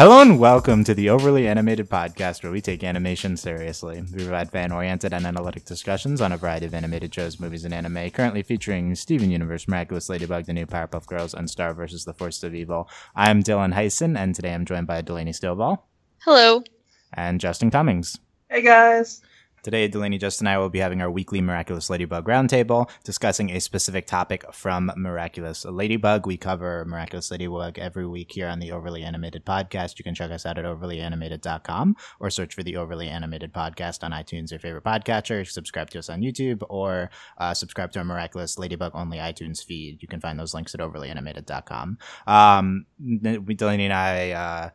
Hello and welcome to the Overly Animated Podcast, where we take animation seriously. We provide fan oriented and analytic discussions on a variety of animated shows, movies, and anime, currently featuring Steven Universe, Miraculous Ladybug, The New Powerpuff Girls, and Star vs. the Force of Evil. I'm Dylan Heisen, and today I'm joined by Delaney Stovall Hello. and Justin Cummings. Hey guys. Today, Delaney, Justin, and I will be having our weekly Miraculous Ladybug Roundtable, discussing a specific topic from Miraculous Ladybug. We cover Miraculous Ladybug every week here on the Overly Animated Podcast. You can check us out at overlyanimated.com or search for the Overly Animated Podcast on iTunes, your favorite podcatcher. Subscribe to us on YouTube or uh, subscribe to our Miraculous Ladybug only iTunes feed. You can find those links at overlyanimated.com. Um, Delaney and I, uh,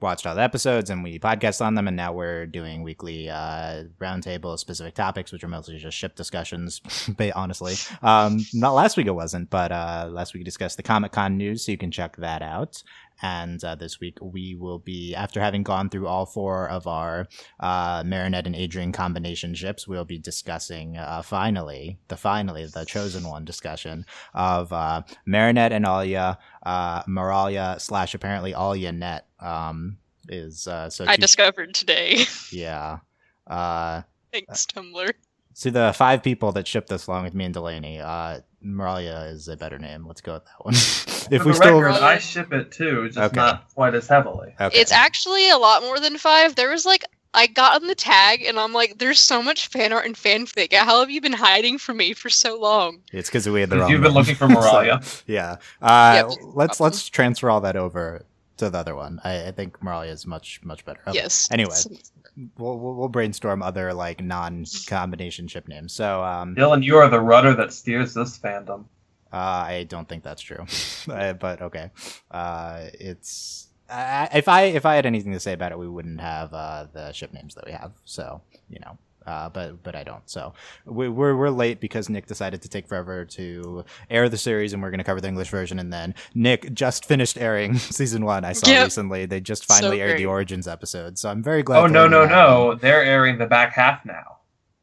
watched all the episodes and we podcast on them and now we're doing weekly uh roundtable specific topics which are mostly just ship discussions honestly. Um not last week it wasn't but uh last week we discussed the comic-con news so you can check that out and uh, this week we will be after having gone through all four of our uh marinette and adrian combination ships we'll be discussing uh finally the finally the chosen one discussion of uh marinette and alia uh moralia slash apparently alia net um is uh so I two- discovered today. yeah uh Thanks, Tumblr. So the five people that shipped this along with me and delaney uh moralia is a better name let's go with that one if For we still record, I ship it too, just Okay. not quite as heavily. okay. It's actually a lot more than five. There was like I got on the tag and I'm like, there's so much fan art and fanfic. How have you been hiding from me for so long? it's because we had the wrong you've been one. looking for Moralia. So, yeah uh Yep. let's let's transfer all that over to the other one i, I think moralia is much much better Okay. Yes. anyway It's- we'll, we'll brainstorm other like non-combination ship names so um Dylan, you are the rudder that steers this fandom. Uh, I don't think that's true, Uh, but okay. Uh, it's I, if I if I had anything to say about it, we wouldn't have uh, the ship names that we have. So you know, uh, but but I don't. So we, we're we're late because Nick decided to take forever to air the series, and we're going to cover the English version. And then Nick just finished airing season one. I saw Yep. recently they just finally So aired the. Origins episode. So I'm very glad. Oh to no no that. no! They're airing the back half now.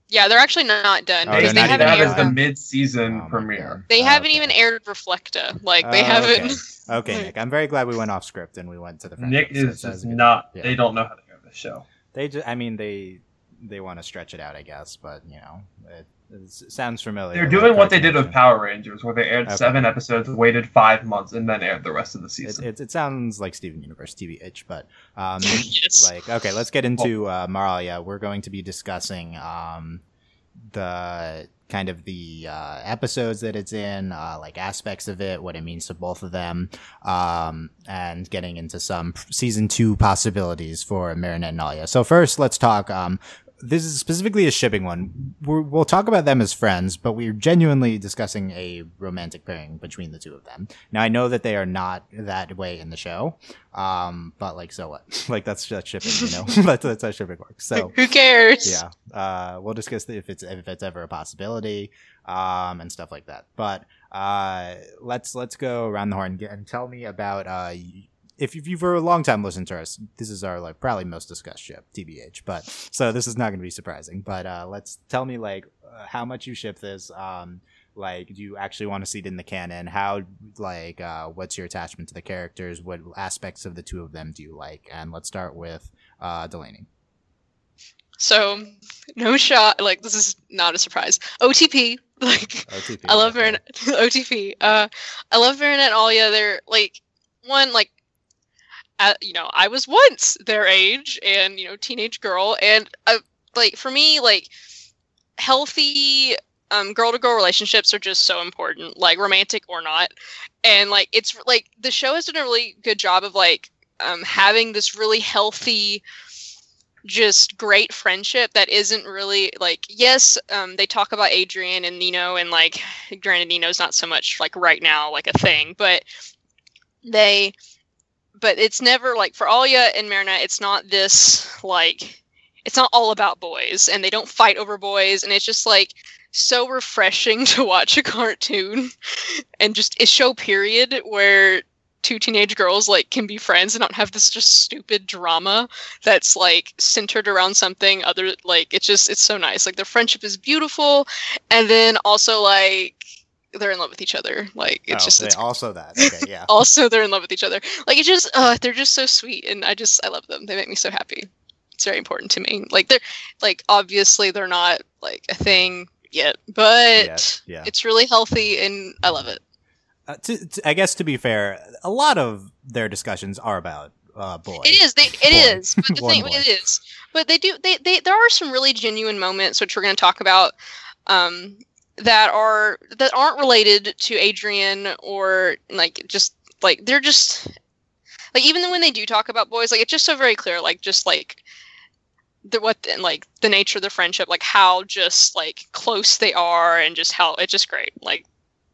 yeah, they're actually not done Oh, because they're they not haven't even that aired. is the mid-season Oh, premiere. God. They haven't Okay. even aired Reflecta. Like they Oh, haven't. Okay. okay, Nick. I'm very glad we went off script and we went to the French Nick episode. is That just not. yeah. They don't know how to air the show. They just, I mean, they they want to stretch it out, I guess, but you know, it, it sounds familiar. They're doing what they did with Power Rangers, where they aired Okay. seven episodes, waited five months, and then aired the rest of the season. it, it sounds like Steven Universe, TBH, but um, Yes. like okay, let's get into uh, Maralia. We're going to be discussing um, the kind of the uh, episodes that it's in, uh, like aspects of it, what it means to both of them, um, and getting into some season two possibilities for Marinette and Alia. So first, let's talk. Um, this is specifically a shipping one. We're, we'll talk about them as friends, but we're genuinely discussing a romantic pairing between the two of them. Now I know that they are not that way in the show, um, but like so what? like that's just shipping, you know. that's, that's how shipping works. So Who cares? yeah, uh, we'll discuss if it's if it's ever a possibility, um, and stuff like that. But uh, let's let's go around the horn and tell me about uh, if you- if you're a long time listener to us, this is our like probably most discussed ship, TBH. But so this is not going to be surprising. But uh, let's tell me like uh, how much you ship this. Um, like, do you actually want to see it in the canon? How like uh, what's your attachment to the characters? What aspects of the two of them do you like? And let's start with uh, Delaney. So, no shot. Like this is not a surprise. OTP. Like OTP, I love okay. Marinette. OTP. Uh, I love Marinette and Alia. They're like one like, you know, I was once their age and you know teenage girl, and uh, like for me, like healthy um girl to girl relationships are just so important, like romantic or not, and like it's like the show has done a really good job of like um having this really healthy just great friendship that isn't really like yes um they talk about adrian and nino and like granted nino's not so much like right now like a thing but they but it's never like for alia and marinette it's not this like it's not all about boys and they don't fight over boys and it's just like so refreshing to watch a cartoon and just a show period where two teenage girls like can be friends and not have this just stupid drama that's like centered around something other like it's just it's so nice. Like their friendship is beautiful and then also like they're in love with each other. Like it's Oh, just it's also that. Okay, yeah. also they're in love with each other. Like it's just uh they're just so sweet and I just I love them. They make me so happy. It's very important to me. Like they're like obviously they're not like a thing yet, but Yeah, yeah. it's really healthy and I love it. Uh, to, to- I guess to be fair, a lot of their discussions are about uh, boy. It is. They. It Boy. is. But the thing boy. it is. But they do. They. They. There are some really genuine moments which we're going to talk about. Um, that are that aren't related to Adrian or like just like they're just like even when they do talk about boys, like it's just so very clear. Like just like the what and like the nature of the friendship, like how just like close they are, and just how it's just great. Like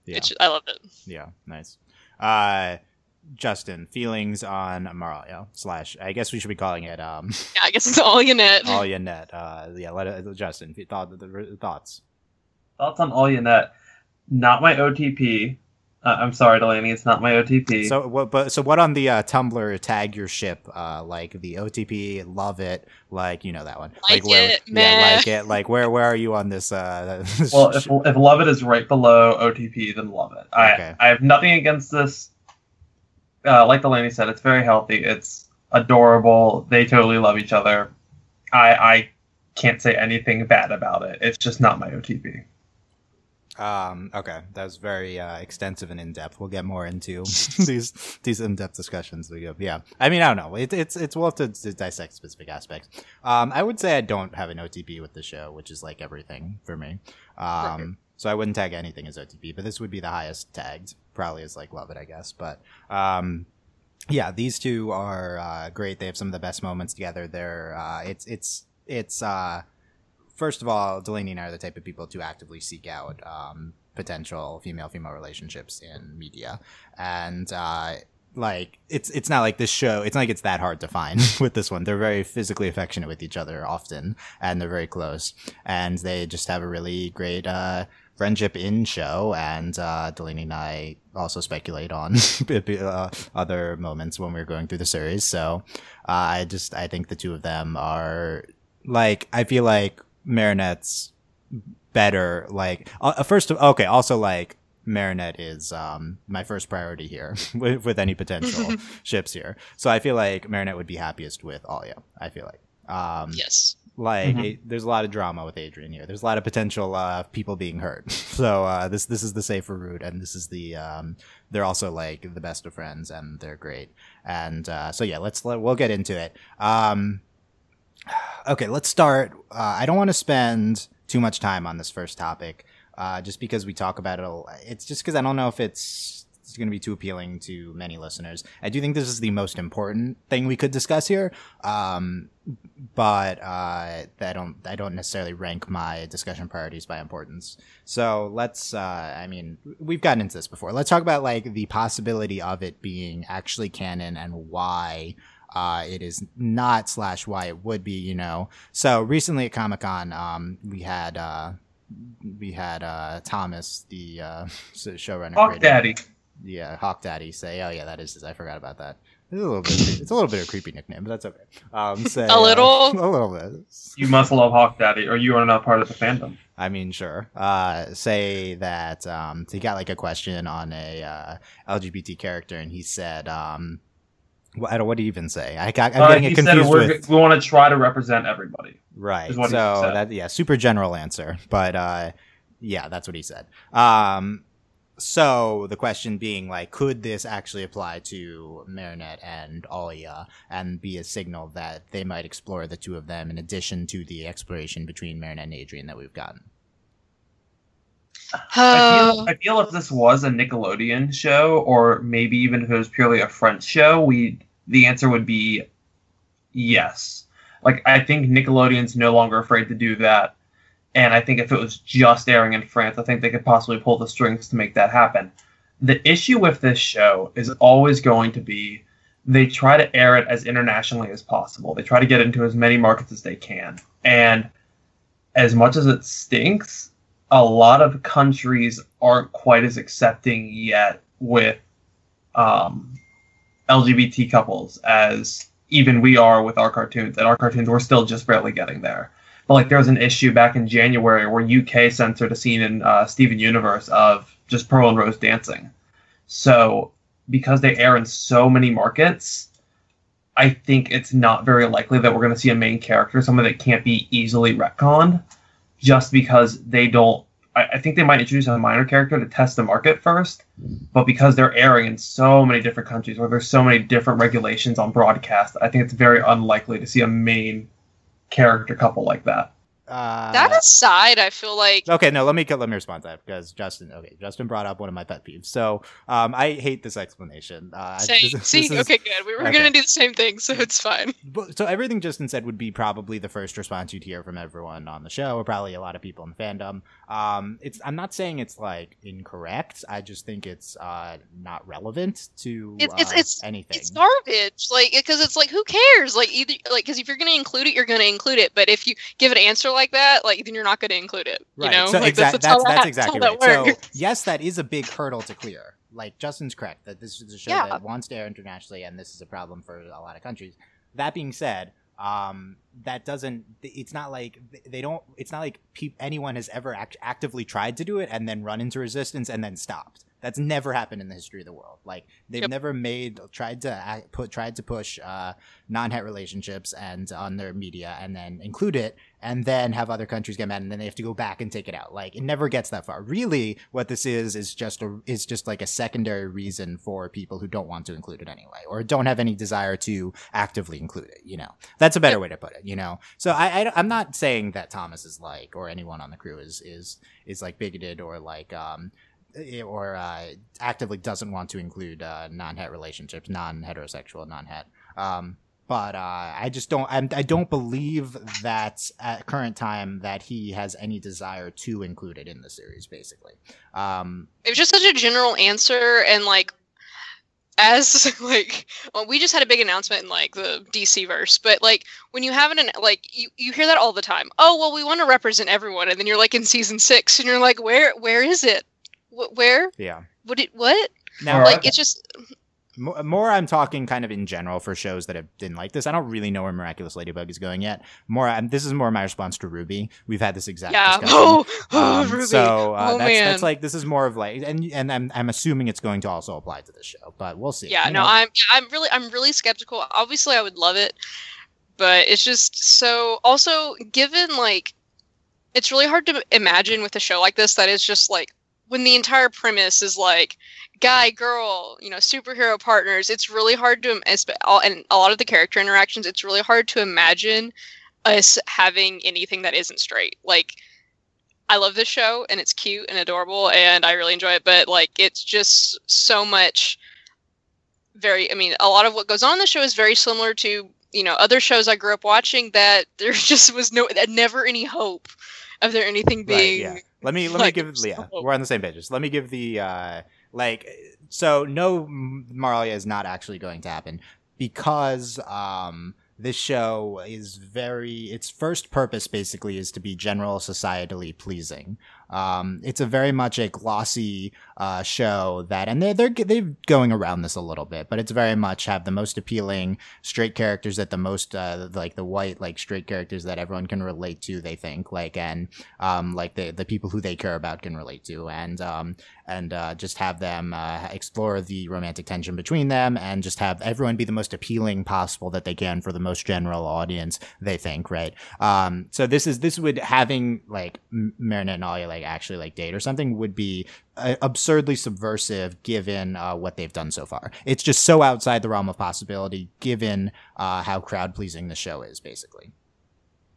Yeah. it's I love it. Yeah, nice. Uh, Justin, feelings on Maralia slash. I guess we should be calling it um, Yeah, I guess it's all you net. Alia Net. Uh, yeah, let it, Justin thought the, thoughts. Thoughts on All you Net? Not my OTP. Uh, I'm sorry, Delaney. It's not my OTP. So what? But so what on the uh, Tumblr tag your ship? Uh, like the OTP, love it. Like you know that one. Like where, it, yeah, like it. Like where? Where are you on this? Uh, well, if, if love it is right below OTP, then love it. I Okay. I have nothing against this. Uh, like Delaney said, it's very healthy. It's adorable. They totally love each other. I I can't say anything bad about it. It's just not my OTP. Um, okay, that was very uh, extensive and in depth. We'll get more into these these in depth discussions. We go, yeah. I mean, I don't know. It, it's it's we'll have to, to dissect specific aspects. Um, I would say I don't have an OTP with the show, which is like everything for me. Um, Right. so I wouldn't tag anything as OTP, but this would be the highest tagged. Probably is like love it, I guess. But um, yeah, these two are uh, great. They have some of the best moments together. They're uh, it's it's it's uh, first of all, Delaney and I are the type of people to actively seek out um, potential female female relationships in media, and uh, like it's it's not like this show. It's not like it's that hard to find with this one. They're very physically affectionate with each other often, and they're very close, and they just have a really great. Uh, friendship in show and uh delaney and i also speculate on uh, other moments when we are going through the series so uh, i just i think the two of them are like i feel like marinette's better like uh, first of okay also like marinette is um my first priority here with, with any potential ships here so i feel like marinette would be happiest with alia i feel like um Yes. like Mhm. it- there's a lot of drama with Adrian here. There's a lot of potential uh, people being hurt. So uh, this this is the safer route, and this is the um, they're also like the best of friends, and they're great. And uh, so yeah, let's let, we'll get into it. Um, okay, let's start. Uh, I don't want to spend too much time on this first topic, uh, just because we talk about it. a It's just because I don't know if it's it's going to be too appealing to many listeners. I do think this is the most important thing we could discuss here. Um, but uh, I don't I don't necessarily rank my discussion priorities by importance. So let's uh, I mean we've gotten into this before. Let's talk about like the possibility of it being actually canon and why uh, it is not slash why it would be. You know. So recently at Comic Con, um, we had. Uh, we had uh, Thomas, the uh, showrunner, Hawk creator- Daddy. yeah, Hawk Daddy say, oh yeah, that is his. I forgot about that. It's a little bit. It's a little bit of a creepy nickname, but that's okay. Um, say, A little? uh, a little bit. You must love Hawk Daddy, or you are not part of the fandom. I mean, sure. Uh, say that um, he got like a question on a uh, LGBT character, and he said, um, what, I don't. What did he even say? I got. I'm Uh, getting it said confused with. we want to try to represent everybody. Right. is what he So that yeah, super general answer, but uh, yeah, that's what he said. Um, so the question being like, could this actually apply to Marinette and Alia and be a signal that they might explore the two of them in addition to the exploration between Marinette and Adrian that we've gotten? I feel, I feel if this was a Nickelodeon show, or maybe even if it was purely a French show, we the answer would be yes. Like I think Nickelodeon's no longer afraid to do that, and I think if it was just airing in France, I think they could possibly pull the strings to make that happen. The issue with this show is always going to be they try to air it as internationally as possible. They try to get into as many markets as they can, and as much as it stinks, a lot of countries aren't quite as accepting yet with um, LGBT couples as even we are with our cartoons. And our cartoons, we're still just barely getting there. But like there was an issue back in January where UK censored a scene in uh, Steven Universe of just Pearl and Rose dancing. So because they air in so many markets, I think it's not very likely that we're going to see a main character, someone that can't be easily retconned, just because they don't. I, I think they might introduce a minor character to test the market first, but because they're airing in so many different countries where there's so many different regulations on broadcast, I think it's very unlikely to see a main character couple like that. Uh, that aside, I feel like Okay, no, let me let me respond to that because Justin. Okay, Justin brought up one of my pet peeves. So, um, I hate this explanation. Uh, Same. this See, this is- okay, good. We were okay. gonna do the same thing, so it's fine. But- so everything Justin said would be probably the first response you'd hear from everyone on the show, or probably a lot of people in fandom. Um, it's I'm not saying it's like incorrect. I just think it's uh not relevant to It's it's uh, it's anything. it's garbage. Like because it's like who cares? Like either like because if you're gonna include it, you're gonna include it. But if you give an answer like that, like then you're not gonna include it. You know, So like, exactly, that's, that's, that's exactly right. that So yes, that is a big hurdle to clear. Like Justin's correct that this is a show Yeah. that wants to air internationally, and this is a problem for a lot of countries. That being said, um, that doesn't. It's not like they don't. It's not like peop anyone has ever act- actively tried to do it and then run into resistance and then stopped. That's never happened in the history of the world. Like they've Yep. never made tried to act, put tried to push uh, non-het relationships and on their media and then include it and then have other countries get mad and then they have to go back and take it out. Like it never gets that far. Really, what this is is just a is just like a secondary reason for people who don't want to include it anyway or don't have any desire to actively include it. You know, that's a better way to put it. You know, so I, I I'm not saying that Thomas is like or anyone on the crew is is is like bigoted or like um or uh, actively doesn't want to include uh, non-het relationships, non-heterosexual, non-het. Um, but uh, I just don't. I'm, I don't believe that at current time that he has any desire to include it in the series. Basically, um, it was just such a general answer and like as like well, we just had a big announcement in like the DC verse, but like when you have an like you you hear that all the time. Oh well, we want to represent everyone, and then you're like in season six, and you're like, where where is it? Wh- where? yeah. What it? What? Now, Like it's just More, I'm talking kind of in general for shows that have been like this. I don't really know where Miraculous Ladybug is going yet. More, um, this is more my response to RWBY. We've had this exact yeah. discussion. Oh, oh Um, RWBY. So uh, oh that's, man. that's like this is more of like, and and I'm I'm assuming it's going to also apply to this show, but we'll see. yeah You no know? i'm i'm really i'm really skeptical obviously i would love it but it's just so also given like it's really hard to imagine with a show like this that is just like when the entire premise is like guy girl you know superhero partners it's really hard to and a lot of the character interactions it's really hard to imagine us having anything that isn't straight like I love this show and it's cute and adorable and I really enjoy it, but like it's just so much very I mean, a lot of what goes on in the show is very similar to, you know, other shows I grew up watching that there just was no never any hope of there anything Right, being yeah. Let me let like, me give so- yeah. We're on the same page. Just let me give the uh like so no M- Maralia is not actually going to happen because um this show is very its first purpose basically is to be general societally pleasing. Um, it's a very much a glossy uh, show that, and they're, they're they're going around this a little bit, but it's very much have the most appealing straight characters that the most uh, like the white like straight characters that everyone can relate to. They think like and um, like the the people who they care about can relate to, and um, and uh, just have them uh, explore the romantic tension between them, and just have everyone be the most appealing possible that they can for the most general audience. They think right. Um, so this is this would having like Marinette and Alia like actually like date or something would be uh, absurdly subversive given uh, what they've done so far. It's just so outside the realm of possibility given uh, how crowd pleasing the show is basically.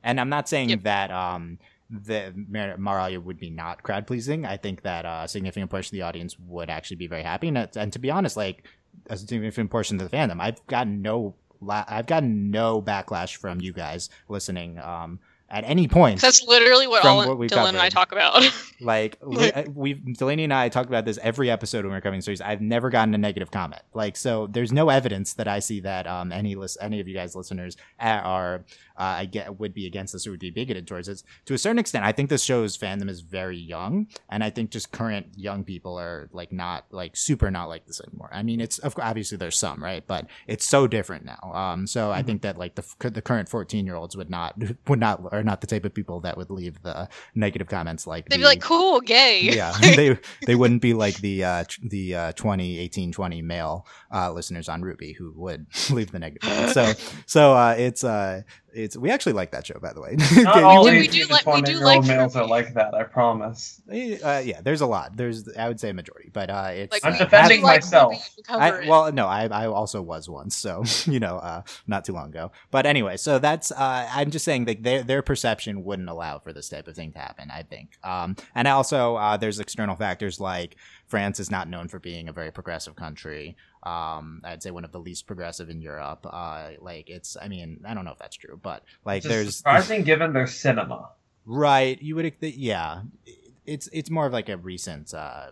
And I'm not saying Yep. that um, the Mar- Maralia would be not crowd pleasing. I think that uh, a significant portion of the audience would actually be very happy. And, it- and to be honest, like a significant portion of the fandom, I've gotten no, la- I've gotten no backlash from you guys listening um, at any point. That's literally what all what Dylan and I talk about. Like li- uh, we've Delaney and I talked about this every episode when we're covering series. I've never gotten a negative comment. Like so, there's no evidence that I see that um any list any of you guys listeners are uh, I get would be against this or would be bigoted towards this. To a certain extent, I think this show's fandom is very young, and I think just current young people are like not like super not like this anymore. I mean, it's of obviously there's some right, but it's so different now. Um, so I think that like the the current 14 year olds would not would not or are not the type of people that would leave the negative comments like They'd be like, "Cool, gay." yeah, they they wouldn't be like the uh, the uh, 20, 18, 20 male uh, listeners on RWBY who would leave the negative. comments. So so uh, it's uh it's we actually like that show by the way. Not You all we do like- we do like old males are like that. I promise. uh, yeah, there's a lot. There's I would say a majority, but uh, it's Like, I'm we- defending we like myself. RWBY to cover I, well, no, I, I also was once, so you know, uh, not too long ago. But anyway, so that's uh, I'm just saying that their their perception wouldn't allow for this type of thing to happen. I think, um, and also uh, there's external factors like France is not known for being a very progressive country. Um, I'd say one of the least progressive in Europe. Uh, like it's, I mean, I don't know if that's true, but like Which is there's surprising given their cinema. right. You would, yeah, it's it's more of like a recent. Uh,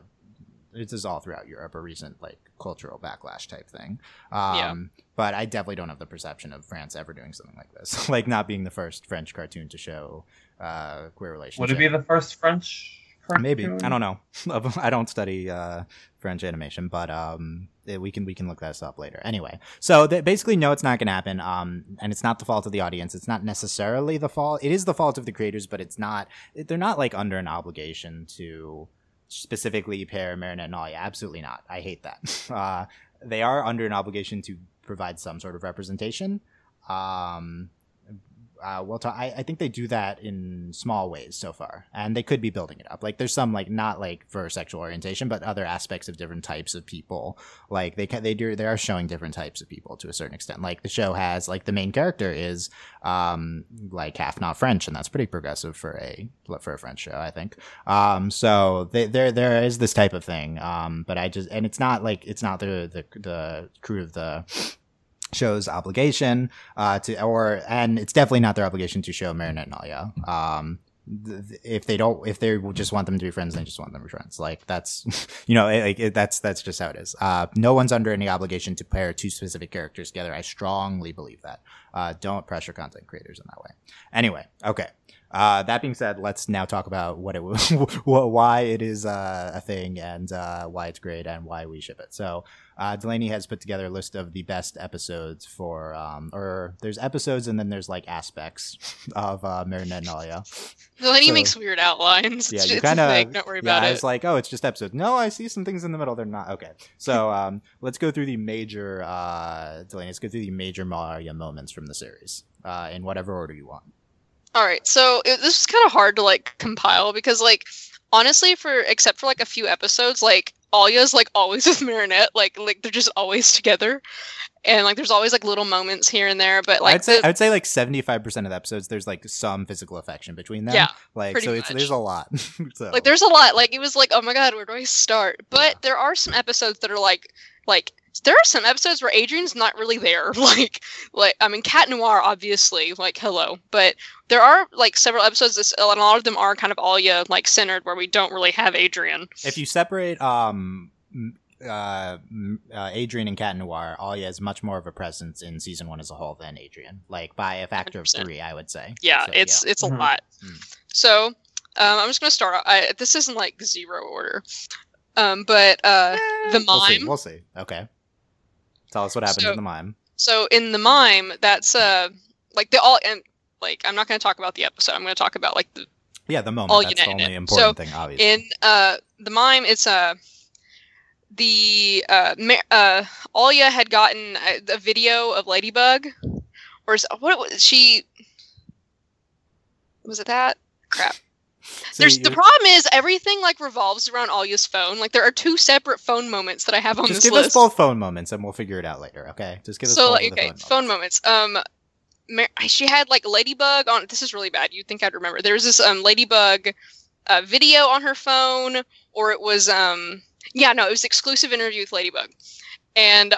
this is all throughout Europe, a recent like cultural backlash type thing. Um, Yeah. But I definitely don't have the perception of France ever doing something like this, like not being the first French cartoon to show uh, queer relationship. Would it be the first French? Maybe? I don't know. I don't study uh, French animation, but um, we can we can look this up later. Anyway, so basically, no, it's not going to happen. Um, and it's not the fault of the audience. It's not necessarily the fault. It is the fault of the creators, but it's not. They're not like under an obligation to specifically pair Marinette and Alia. Absolutely not. I hate that. Uh, they are under an obligation to provide some sort of representation. Um, uh, we'll talk. I, I think they do that in small ways so far, and they could be building it up. Like there's some like not like for sexual orientation, but other aspects of different types of people. Like they ca- they do they are showing different types of people to a certain extent. Like the show has like the main character is um like half not French, and that's pretty progressive for a for a French show, I think. Um, so they, there there is this type of thing. Um, but I just and it's not like it's not the the the crew of the show's obligation uh, to or and it's definitely not their obligation to show Marinette and Alia. Um, th- if they don't, if they just want them to be friends, they just want them to be friends. Like that's, you know, it, like it, that's that's just how it is. Uh, no one's under any obligation to pair two specific characters together. I strongly believe that. Uh, don't pressure content creators in that way. Anyway, okay. Uh, that being said, let's now talk about what it was, why it is uh, a thing and uh, why it's great and why we ship it. So uh, Delaney has put together a list of the best episodes for, um, or there's episodes and then there's like aspects of uh, Marinette and Alia. Delaney so- makes weird outlines. Yeah, it's, you kind of. Don't worry yeah, about I it. was like, oh, it's just episodes. No, I see some things in the middle. They're not okay. So um, let's go through the major uh, Delaney. Let's go through the major Maria moments from the series uh, in whatever order you want. All right, so it, this is kind of hard to like compile because like honestly, for except for like a few episodes, like Alia's like always with Marinette, like like they're just always together, and like there's always like little moments here and there. But like I'd say the- I'd say like seventy five percent of the episodes there's like some physical affection between them. Yeah, like so it's there's a lot. so like there's a lot. Like it was like oh my god, where do I start? But Yeah. there are some episodes that are like like there are some episodes where Adrian's not really there. Like like I mean Cat Noir obviously like hello, but there are like several episodes this, and a lot of them are kind of Alia like centered where we don't really have Adrian. if you separate um uh, uh Adrian and Cat Noir, Alia has much more of a presence in season one as a whole than Adrian. Like by a factor of 100%. three, I would say. Yeah, So, it's it's a Mhm. lot. Mm. So um, I'm just gonna start. off- I, this isn't like zero order, um, but uh, the We'll see. mime. We'll see. Okay. Tell us what happens So- in the mime. So in the mime, that's uh like they all and like I'm not going to talk about the episode. I'm going to talk about like the Yeah, the moment. all That's the only important thing, obviously. in uh the mime. It's uh the uh, uh Alia had gotten a, a video of Ladybug, or is, what was she? Was it that? Crap. There's the problem is everything like revolves around Alia's phone. Like there are two separate phone moments that I have on just this give list. us both phone moments and we'll figure it out later. Okay, just give us so both like okay, phone, phone moments. moments. Um, she had like Ladybug on. This is really bad. You'd think I'd remember. There's this um Ladybug uh, video on her phone, or it was um yeah no, it was exclusive interview with Ladybug, and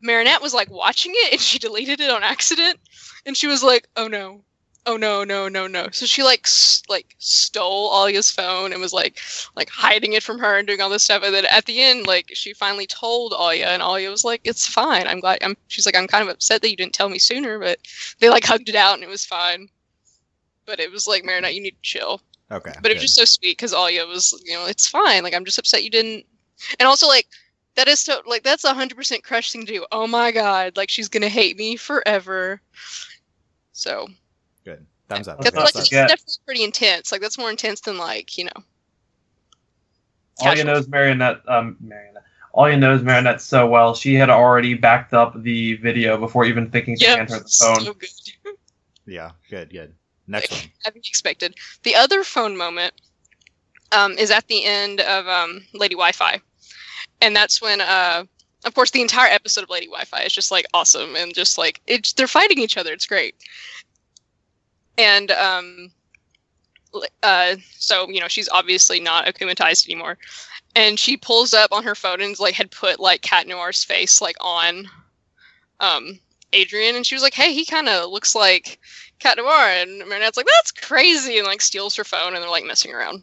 Marinette was like watching it and she deleted it on accident, and she was like, oh no. Oh no no no no! So she like s- like stole Alia's phone and was like like hiding it from her and doing all this stuff. And then at the end, like she finally told Alia, and Alia was like, "It's fine. I'm glad." I'm. She's like, "I'm kind of upset that you didn't tell me sooner," but they like hugged it out and it was fine. But it was like, Marinette, you need to chill. Okay, But it was just so sweet because Alia was, you know, it's fine. Like I'm just upset you didn't. And also like that is so like that's a hundred percent crush thing to do. Oh my god, like she's gonna hate me forever. So good. Thumbs up. That's Okay. like so- it's Yeah. definitely pretty intense. Like that's more intense than like you know. All you casual. know is Marionette. Um, Marionette. All you know is Marinette so well. She had already backed up the video before even thinking to Yeah, enter the phone. so good. Yeah, good, good. Next one. As expected. The other phone moment um, is at the end of um, Lady Wi-Fi, and that's when, uh, of course, the entire episode of Lady Wi-Fi is just like awesome and just like it's they're fighting each other. It's great. And um, uh, so you know she's obviously not akumatized anymore, and she pulls up on her phone and like had put like Cat Noir's face like on um Adrian, and she was like, "Hey, he kind of looks like." Cat Noir, and Marinette's like, that's crazy, and like steals her phone, and they're like messing around,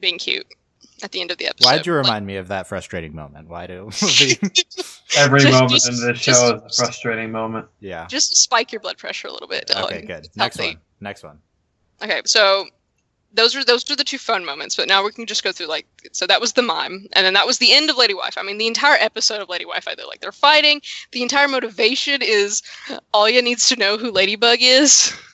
being cute at the end of the episode. Why'd you Like, remind me of that frustrating moment? Why do? Every Just- moment just- in this just- show is a frustrating moment. yeah. just to spike your blood pressure a little bit. Dylan. Okay, good. Next one. Next one. Okay, so those are those are the two fun moments, but now we can just go through like so that was the mime, and then that was the end of Lady Wi-Fi. I mean, the entire episode of Lady Wi-Fi, they're like they're fighting. The entire motivation is Alia needs to know who Ladybug is.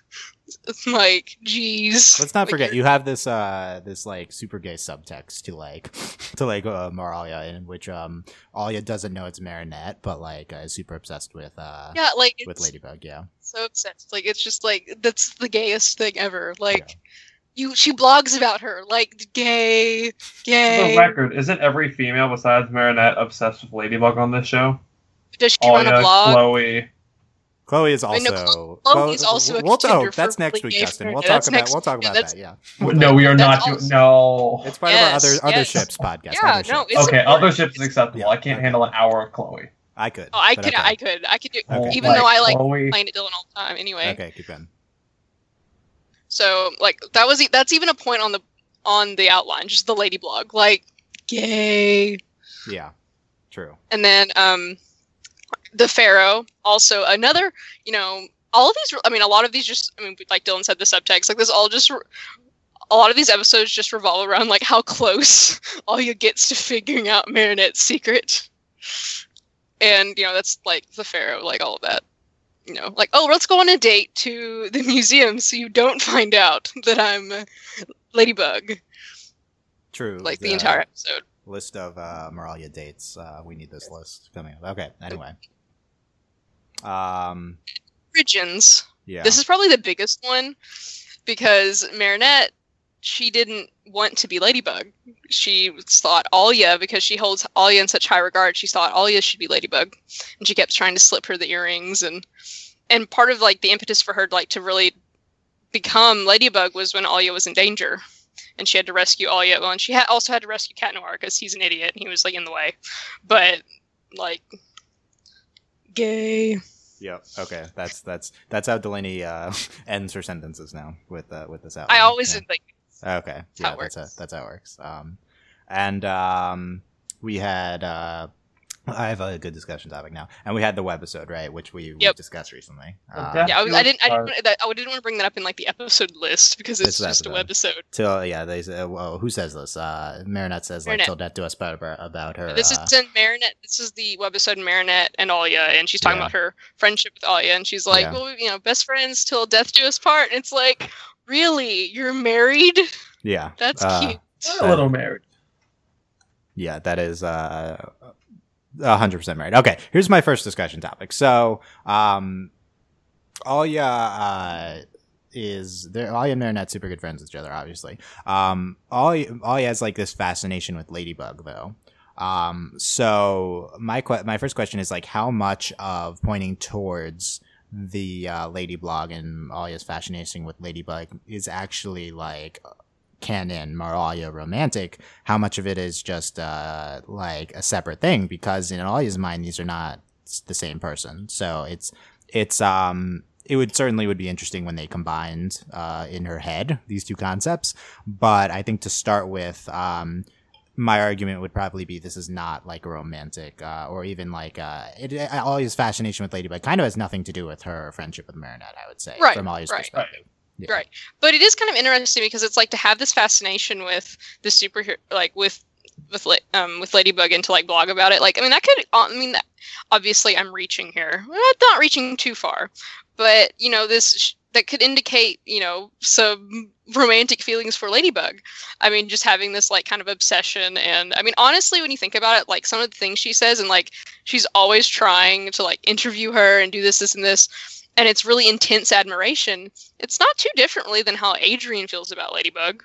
It's like, jeez. Let's not Like, forget you're- you have this uh this like super gay subtext to like to like uh, Moralia in which um Alia doesn't know it's Marinette but like uh, is super obsessed with uh Yeah, like with Ladybug. Yeah. so obsessed. Like it's just like that's the gayest thing ever. Like Yeah. you, she blogs about her like gay, For gay. the record, isn't every female besides Marinette obsessed with Ladybug on this show? Does she run a Alia, blog? Chloe. Chloe is I know also Chloe is also a we'll, contender oh, for that's next week, Justin. We'll talk about next we'll talk about that. Yeah. No, we are not. also- doing no. It's part Yes, of our other other yes. ships podcast. Yeah, other no, it's okay, important. other ships is acceptable. Yeah, I can't okay. handle an hour of Chloe. I could. Oh, I could, okay. I could, I could, do. Okay. Even though I like Chloe. playing it Dylan all the time. Anyway, Okay, keep going. so like that was e- that's even a point on the on the outline, just the lady blog, like gay. Yeah. True. and then um the pharaoh also another you know all of these i mean a lot of these just i mean like dylan said the subtext like this all just a lot of these episodes just revolve around like how close Alia gets to figuring out Marinette's secret. And you know, that's like the Pharaoh, like all of that. You know, like, oh, let's go on a date to the museum so you don't find out that I'm Ladybug. True. Like the entire episode. list of uh, Moralia dates. Uh, we need this list coming up. Okay. Anyway. Um. Origins. Yeah. This is probably the biggest one because Marinette, she didn't want to be Ladybug. She thought Alia, because she holds Alia in such high regard, she thought Alia should be Ladybug, and she kept trying to slip her the earrings and and part of like the impetus for her like to really become Ladybug was when Alia was in danger. And she had to rescue Alia. Well, and she had also had to rescue Cat Noir because he's an idiot and he was like in the way. But like, gay. Yep. Okay. That's that's that's how Delaney uh, ends her sentences now with uh, with this out. I always Yeah. like Okay. That's how Yeah, it that's works. how, that's how it works. Um, and um, we had uh, I have a good discussion topic now, and we had the webisode right, which we, we discussed recently. Okay. Um, Yeah, I, was, I didn't. I didn't, that, I didn't want to bring that up in like the episode list because it's It's the just a episode. webisode. Till yeah, they say, well, who says this? Uh, Marinette says like Marinette. till death do us part about, about her. This uh, is in Marinette. This is the webisode Marinette and Alia, and she's talking Yeah. about her friendship with Alia, and she's like, Yeah. "Well, you know, best friends till death do us part." And it's like, really, you're married? yeah, That's uh, cute. A little married. Yeah, that is uh, a hundred percent right. Okay, here's my first discussion topic. So, um, Alia uh, is there. Alia and Marinette super good friends with each other, obviously. Um, Alia, Alia has like this fascination with Ladybug, though. Um, so my que- my first question is like, how much of pointing towards the uh, Lady blog and Alia's fascination with Ladybug is actually like canon Moralia romantic how much of it is just uh like a separate thing? Because in Alia's mind these are not the same person. So it's it's um it would certainly would be interesting when they combined uh in her head these two concepts. But I think to start with um my argument would probably be this is not like a romantic uh, or even like uh, it, Alia's fascination with Ladybug kind of has nothing to do with her friendship with Marinette I would say Right, from Alia's right. perspective Yeah. Right. But it is kind of interesting because it's like to have this fascination with the superhero, like with with um with Ladybug, and to like blog about it. Like, I mean, that could. I mean, that, obviously, I'm reaching here. Well, not reaching too far, but you know, this that could indicate, you know, some romantic feelings for Ladybug. I mean, just having this like kind of obsession and I mean, honestly, when you think about it, like some of the things she says and like she's always trying to like interview her and do this, this, and this, and it's really intense admiration. It's not too differently than how Adrian feels about Ladybug.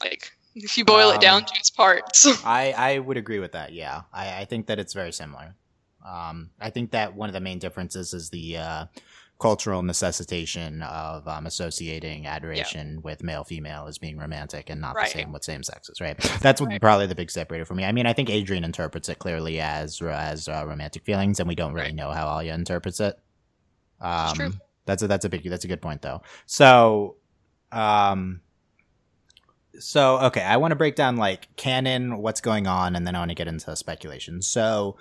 Like, if you boil Um, it down to its parts. I, I would agree with that. Yeah, I, I think that it's very similar. Um, I think that one of the main differences is the uh, cultural necessitation of um, associating adoration with male female as being romantic and not Right. the same with same sexes. Right. That's Right. probably the big separator for me. I mean, I think Adrian interprets it clearly as as uh, romantic feelings, and we don't really Right. know how Alia interprets it. Um, true. That's a that's a big that's a good point though. So, um, so okay, I want to break down like canon, what's going on, and then I want to get into speculation. So,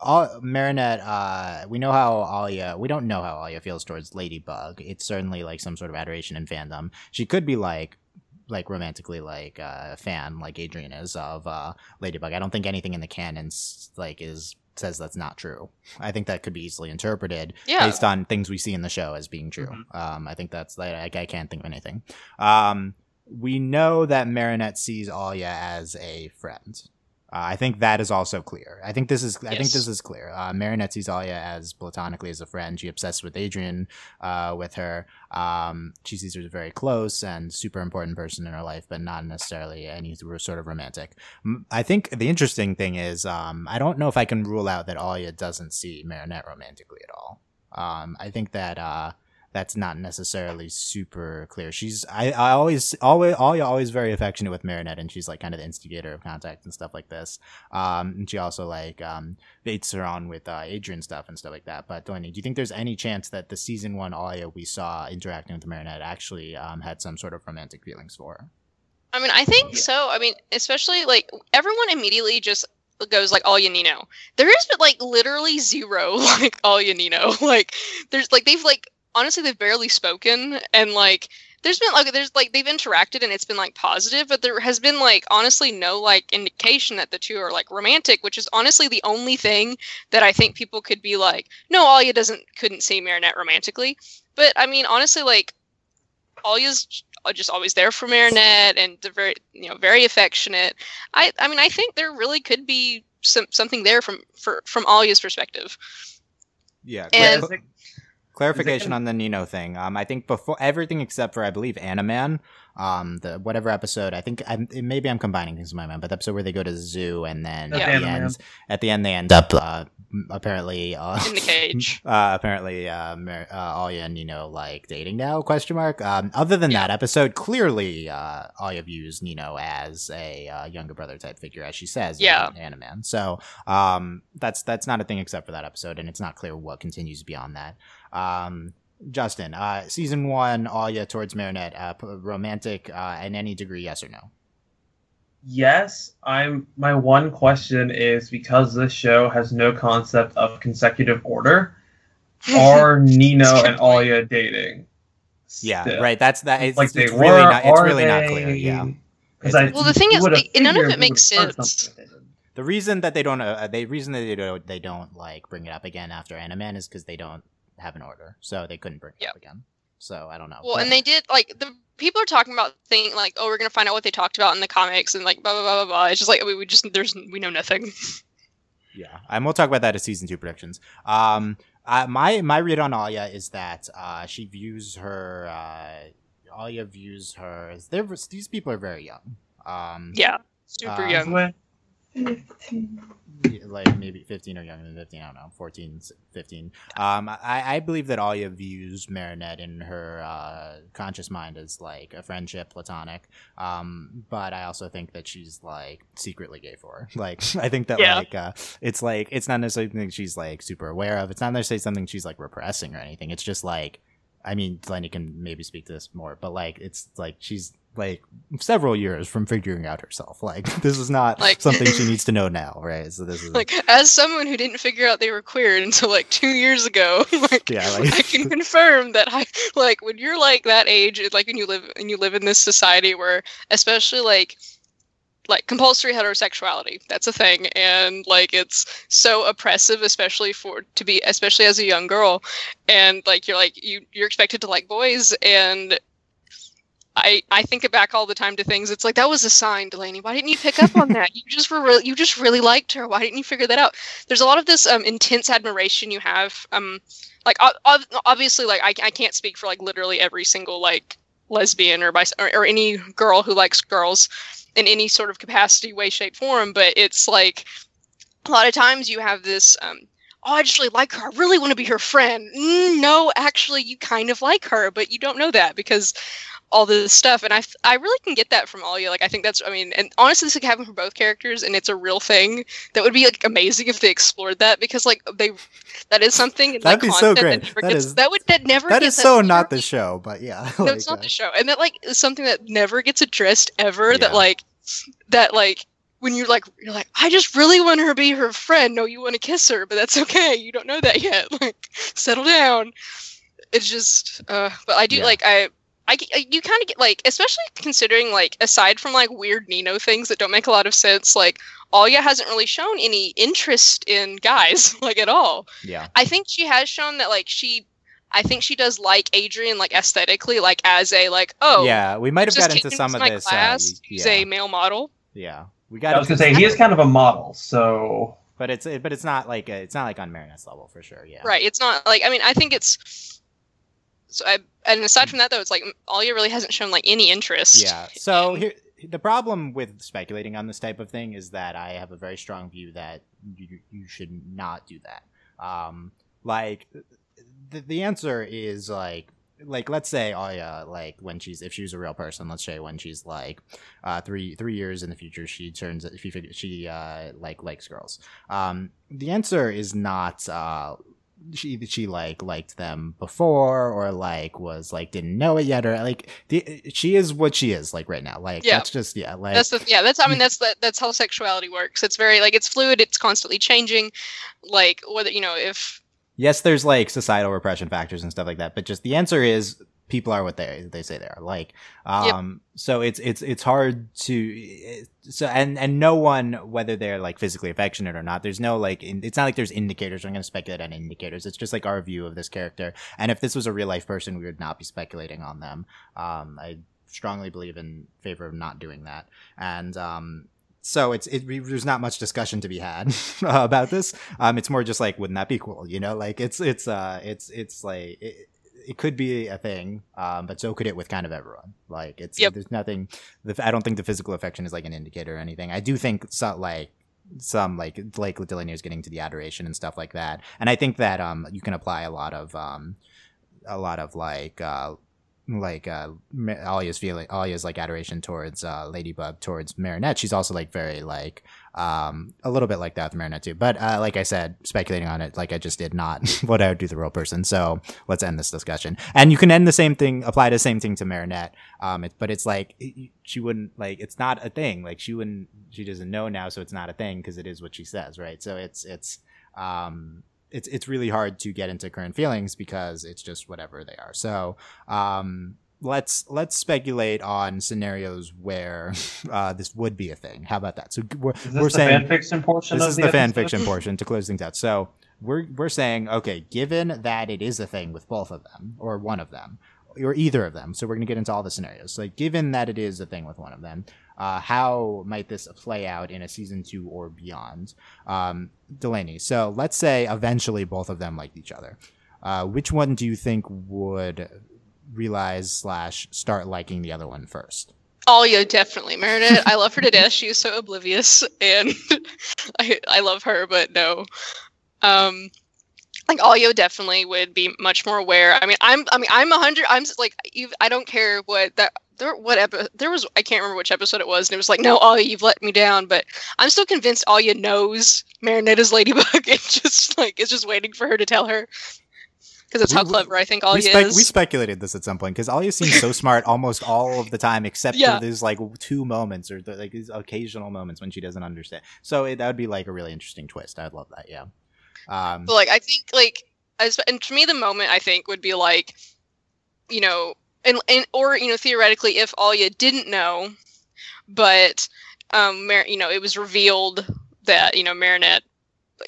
all Marinette, uh, we know how Alia. We don't know how Alia feels towards Ladybug. It's certainly like some sort of adoration and fandom. She could be like. Like romantically, like uh, a fan, like Adrian is of uh, Ladybug. I don't think anything in the canon like is says that's not true. I think that could be easily interpreted yeah. based on things we see in the show as being true. Mhm. Um, I think that's like I can't think of anything. Um, we know that Marinette sees Alia as a friend. Uh, I think that is also clear. I think this is. I think this is clear. Uh, Marinette sees Alia as platonically as a friend. She obsessed with Adrian, uh, with her. Um, she sees her as a very close and super important person in her life, but not necessarily any sort of romantic. I think the interesting thing is, um, I don't know if I can rule out that Alia doesn't see Marinette romantically at all. Um, I think that uh, that's not necessarily super clear. She's I, I always always Alia always very affectionate with Marinette, and she's like kind of the instigator of contact and stuff like this. Um, and she also like um baits her on with uh, Adrian stuff and stuff like that. But Delaney, do you think there's any chance that the season one Alia we saw interacting with Marinette actually um, had some sort of romantic feelings for her? I mean, I think Yeah. so. I mean, especially like everyone immediately just goes like all you need know. There is but like literally zero like all you need know. Like there's like they've like honestly they've barely spoken and like there's been like there's like they've interacted and it's been like positive, but there has been like honestly no like indication that the two are like romantic, which is honestly the only thing that I think people could be like, no, Alia doesn't couldn't see Marinette romantically. But I mean, honestly, like Alia's j- uh, just always there for Marinette and they're very you know very affectionate. I I mean I think there really could be some something there from for from Alia's perspective. Yeah, And- Is it- clarification on the Nino thing. Um, I think before everything except for I believe Animan, um, the whatever episode. I think I'm, maybe I'm combining things in my mind, but the episode where they go to the zoo and then That's at the end, at the end they end up uh, apparently uh, In the cage. Uh, apparently, uh, Mar- uh, Alia and Nino like dating now? Question mark. Um, other than Yeah. that episode, clearly, uh, Alia views Nino as a uh, younger brother type figure, as she says. Yeah. in Animan. So, um, that's that's not a thing except for that episode, and it's not clear what continues beyond that. Um, Justin, uh, season one, Alia towards Marinette, uh, p- romantic, uh, in any degree, yes or no? yes, I'm. My one question is because this show has no concept of consecutive order. Are Nino That's a good and point. Alia dating? Yeah, still? right. That's that. It's, like it's they really were, not. It's are really not they? clear. Yeah. Because I Well, the thing is, would've like, none of it makes they would've heard sense. something they did. The reason that they don't, uh, the reason that they don't, they don't like bring it up again after Animan is because they don't have an order, so they couldn't bring it Yeah. up again. So I don't know. Well, But- and they did like the people are talking about thing like, oh, we're gonna find out what they talked about in the comics and like blah blah blah blah blah. It's just like we, we just there's we know nothing. yeah, and we'll talk about that as season two predictions. Um, uh, my my read on Alia is that uh, she views her. Uh, Alia views her. as They're these people are very young. Um, Yeah, super Uh, young. What? like maybe 15 or younger than 15 i don't know 14 15 um i i believe that alia views marinette in her uh conscious mind as like a friendship platonic. Um but i also think that she's like secretly gay for her. Like i think that Yeah. like uh it's like it's not necessarily something she's like super aware of. It's not necessarily something she's like repressing or anything. It's just like i mean lenny can maybe speak to this more but like it's like she's like several years from figuring out herself. Like this is not Like- something she needs to know now right? So this is Like as someone who didn't figure out they were queer until like two years ago, like, Yeah, like- I can confirm that I like when you're like that age, it's like when you live and you live in this society where, especially like like compulsory heterosexuality that's a thing and like it's so oppressive especially for to be especially as a young girl and like you're like you you're expected to like boys and I, I think it back all the time to things. It's like that was a sign, Delaney. Why didn't you pick up on that? You just were re- you just really liked her. Why didn't you figure that out? There's a lot of this um, intense admiration you have. Um, like o- obviously, like I, I can't speak for like literally every single like lesbian or, bis- or or any girl who likes girls in any sort of capacity, way, shape, form. But it's like a lot of times you have this. Um, oh, I just really like her. I really want to be her friend. Mm, no, actually, you kind of like her, but you don't know that because all this stuff and i i really can get that from all you like i think that's i mean and honestly this could happen for both characters and it's a real thing that would be like amazing if they explored that because like they that is something that'd like, be so great that, that, gets, is, that would that never that is so not the show but yeah no like, it's not uh, the show and that like is something that never gets addressed ever yeah. that like that like when you're like you're like I just really want her to be her friend. No, you want to kiss her, but that's okay. You don't know that yet. Like settle down. It's just uh but I do yeah. like I I, you kind of get like, especially considering like aside from like weird Nino things that don't make a lot of sense, like Alya hasn't really shown any interest in guys like at all. Yeah, I think she has shown that like she, I think she does like Adrien like aesthetically, like as a like oh yeah, we might have got into some of this. Uh, class, uh, he's a male model. Yeah, we got. I was gonna say he is kind of a model, so. But it's but it's not like a, it's not like on Marinette's level for sure. Yeah. Right. It's not like I mean I think it's so I, and aside from that though, it's like Alya really hasn't shown like any interest. Yeah. So here, the problem with speculating on this type of thing is that I have a very strong view that you, you should not do that. Um, like the, the answer is like like let's say yeah like when she's if she's a real person let's say when she's like uh three three years in the future she turns if she she uh like likes girls um the answer is not uh she she like liked them before or like was like didn't know it yet or like the, she is what she is like right now like yeah. that's just yeah like that's the yeah that's i mean that's that's how sexuality works it's very like it's fluid it's constantly changing like whether you know if yes there's like societal repression factors and stuff like that but just the answer is people are what they they say they are like um yep. so it's it's it's hard to so and and no one whether they're like physically affectionate or not there's no like in, it's not like there's indicators i'm going to speculate on indicators it's just like our view of this character and if this was a real life person we would not be speculating on them um i strongly believe in favor of not doing that and um so it's it, there's not much discussion to be had about this. Um, it's more just like, wouldn't that be cool? You know, like it's it's uh it's it's like it, it could be a thing, um, but so could it with kind of everyone. Like it's yep. there's nothing. The, I don't think the physical affection is like an indicator or anything. I do think so, like some like like Delaney is getting to the adoration and stuff like that, and I think that um you can apply a lot of um a lot of like uh like uh Alya's feeling Alya's like adoration towards uh Ladybug towards Marinette. She's also like very like um a little bit like that with Marinette too. But uh like I said speculating on it like I just did not what I would do the real person. So let's end this discussion. And you can end the same thing apply the same thing to Marinette. Um it, but it's like it, she wouldn't like it's not a thing. Like she wouldn't she doesn't know now so it's not a thing because it is what she says right? So it's it's um it's it's really hard to get into current feelings because it's just whatever they are. So um, let's let's speculate on scenarios where uh, this would be a thing. How about that? So we're, we're saying fan fiction portion. This is the, the fan fiction portion to close things out. So we're we're saying okay, given that it is a thing with both of them or one of them or either of them. So we're going to get into all the scenarios. So like, given that it is a thing with one of them, uh, how might this play out in a season two or beyond? Um, Delaney. So let's say eventually both of them liked each other. Uh, which one do you think would realize slash start liking the other one first? Oh yeah, definitely Marinette. I love her to death. She's so oblivious, and I I love her, but no. Um, like Alya definitely would be much more aware. I mean, I'm I mean I'm a hundred. I'm like I don't care what that there what epi- there was I can't remember which episode it was, and it was like, no, Alya, you've let me down. But I'm still convinced Alya knows Marinette is Ladybug, and just like is just waiting for her to tell her. Because that's we, how clever I think Alya we spe- is. We speculated this at some point because Alya seems so smart almost all of the time, except yeah. for these like two moments or the, like these occasional moments when she doesn't understand. So it, that would be like a really interesting twist. I'd love that. Yeah. Um, but like I think like as and to me the moment I think would be like, you know, and, and or you know theoretically if Alya didn't know, but um, Mar- you know, it was revealed that you know Marinette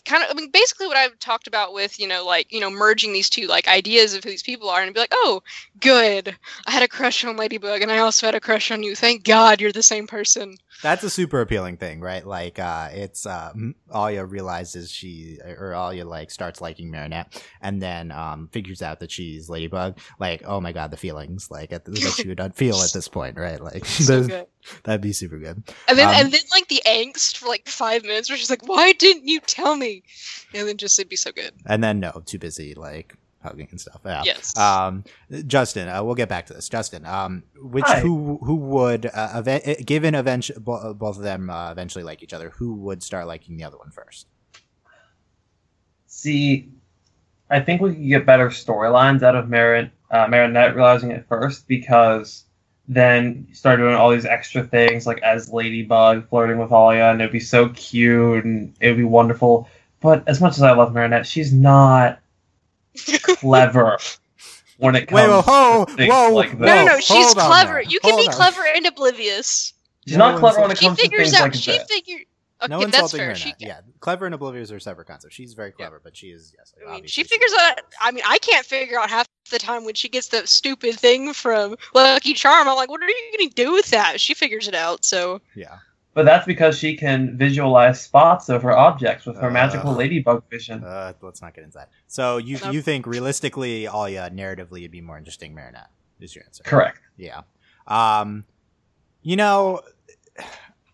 kind of I mean basically what I've talked about with you know like you know merging these two like ideas of who these people are and be like oh good. I had a crush on Ladybug and I also had a crush on you. Thank God you're the same person That's a super appealing thing, right? Like, uh, it's, uh, M- Alya realizes she, or Alya, like, starts liking Marinette, and then, um, figures out that she's Ladybug. Like, oh my god, the feelings, like, at, that she would feel at this point, right? Like, so that'd be super good. and then Um, and then like the angst for like five minutes where she's like why didn't you tell me and then just it'd be so good And then, no, too busy, like, hugging and stuff. Yeah. yes Um, Justin, uh, we'll get back to this. Justin, um, which Hi. who who would uh, eve- given eventually both of them uh, eventually like each other, who would start liking the other one first? See, I think we could get better storylines out of Marin, uh, Marinette realizing it first because then you start doing all these extra things like as Ladybug flirting with Alya, and it'd be so cute and it would be wonderful. But as much as I love Marinette, she's not clever when it comes Wait, whoa, whoa, to things whoa, like no no no she's hold on clever now. you can Hold be on. clever and oblivious She's not No clever when one's- it she comes to figures things out like she that. figured okay no that's insulting fair Marinette. she, yeah, clever and oblivious are separate concepts. She's very clever, but she is yes. I mean, obviously she figures out. I mean, I can't figure out half the time when she gets the stupid thing from Lucky Charm. I'm like, what are you going to do with that? She figures it out. So Yeah, But that's because she can visualize spots of her objects with her Uh. magical ladybug vision. uh, let's not get into that. So you Nope. you think realistically, Alya narratively, it'd be more interesting Marinette is your answer? Correct. Yeah. Um, you know,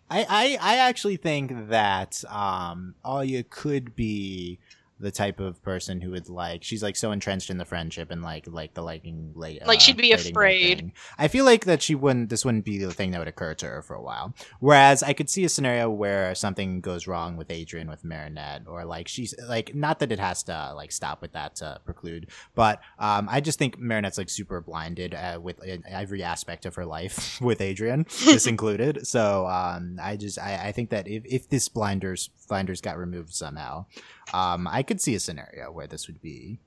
I, I, I actually think that, um, Alya could be the type of person who would like, she's like so entrenched in the friendship and like, like the liking, like, Like, she'd be afraid. I feel like that she wouldn't, this wouldn't be the thing that would occur to her for a while. Whereas I could see a scenario where something goes wrong with Adrien, with Marinette, or like she's like, not that it has to like stop with that to preclude, but um, I just think Marinette's like super blinded uh, with uh, every aspect of her life, with Adrien, this included. So um, I just I, I think that if, if this blinders blinders got removed somehow, um, I could see a scenario where this would be.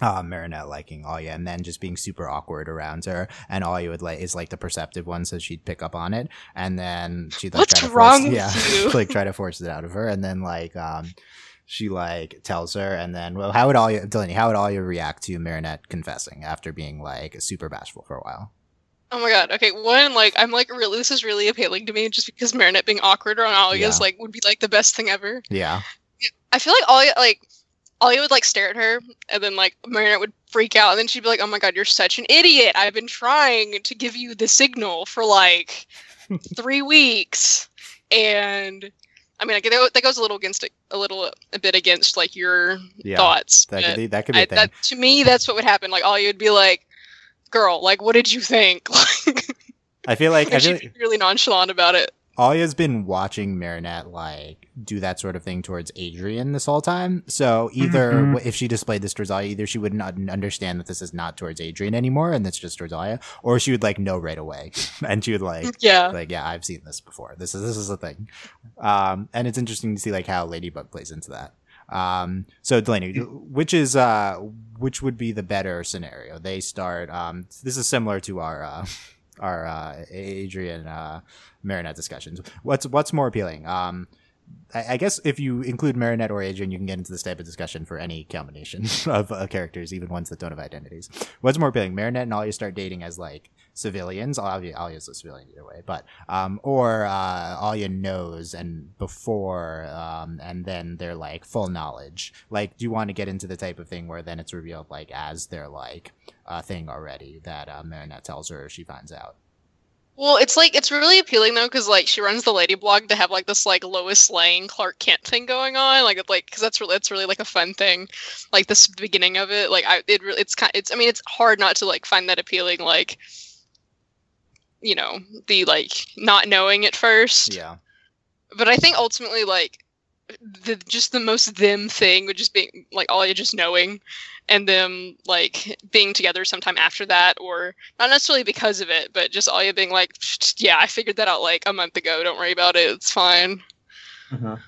Uh, Marinette liking Alya and then just being super awkward around her, and Alya would like is like the perceptive one, so she'd pick up on it, and then she'd like What's try to wrong force, yeah, like try to force it out of her, and then like um, she like tells her, and then well, how would Alya Delaney? How would Alya react to Marinette confessing after being like super bashful for a while? Oh my god. Okay, one like I'm like really this is really appealing to me just because Marinette being awkward around Alya's Yeah. like would be like the best thing ever. Yeah, I feel like Alya like Alya would like stare at her and then like Marinette would freak out and then she'd be like, "Oh my god, you're such an idiot! I've been trying to give you the signal for like three weeks." And I mean, like, that that goes a little against a little a bit against like your yeah. thoughts. That could be that could be a I, thing. that to me that's what would happen like all you'd be like girl like what did you think like I feel like I feel she'd like be really nonchalant about it Alya's been watching Marinette like do that sort of thing towards Adrien this whole time. So either Mhm. if she displayed this towards Alya, either she would not understand that this is not towards Adrien anymore and it's just towards Alya, or she would like know right away. And she would like yeah. like yeah i've seen this before. This is this is a thing. Um and it's interesting to see like how ladybug plays into that. Um so delaney which is uh which would be the better scenario? They start um this is similar to our uh our uh adrien uh marinette discussions. What's what's more appealing? Um I I guess if you include Marinette or Adrien, you can get into this type of discussion for any combination of uh, characters, even ones that don't have identities. What's more appealing, Marinette and Alya start dating as like civilians. Alya, Alya's a civilian either way, but um, or uh, Alya knows and before, um, and then they're like full knowledge. Like, do you want to get into the type of thing where then it's revealed like as their like uh, thing already that uh, Marinette tells her she finds out? Well it's like it's really appealing though because like she runs the lady blog to have like this like lois lane clark kent thing going on like it's like because that's really it's really like a fun thing like this beginning of it like i it really it's kind it's i mean it's hard not to like find that appealing like you know the like not knowing at first. Yeah, but I think ultimately, like, the just the most them thing would just be like Alya just knowing, and them like being together sometime after that, or not necessarily because of it, but just Alya being like, yeah, I figured that out like a month ago. Don't worry about it. It's fine. Mhm.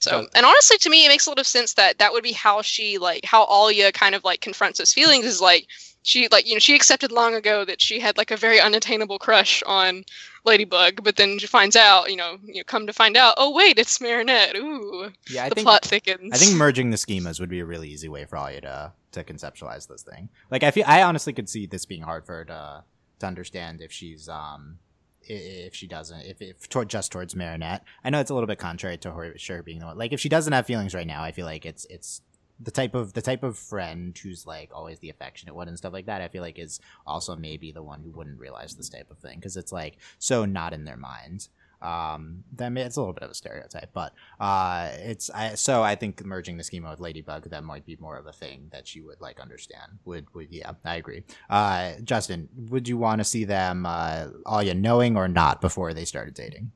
So, So- and honestly, to me, it makes a lot of sense that that would be how she like how Alya kind of like confronts those feelings is like she like you know she accepted long ago that she had like a very unattainable crush on Ladybug, but then she finds out, you know, you come to find out, oh wait, it's Marinette. Ooh, Yeah, I the think plot thickens. I think merging the schemas would be a really easy way for Alya to to conceptualize this thing. Like I feel I honestly could see this being hard for her to to understand if she's um if she doesn't if if toward just towards Marinette. I know it's a little bit contrary to her sure being the one. Like if she doesn't have feelings right now, I feel like it's it's the type of the type of friend who's like always the affectionate one and stuff like that. I feel like is also maybe the one who wouldn't realize this type of thing because it's like so not in their minds. Um, that may, it's a little bit of a stereotype, but uh, it's I, so I think merging the schema with Ladybug that might be more of a thing that she would like understand. Would would yeah, I agree. Uh, Justin, would you want to see them uh, you knowing or not before they started dating?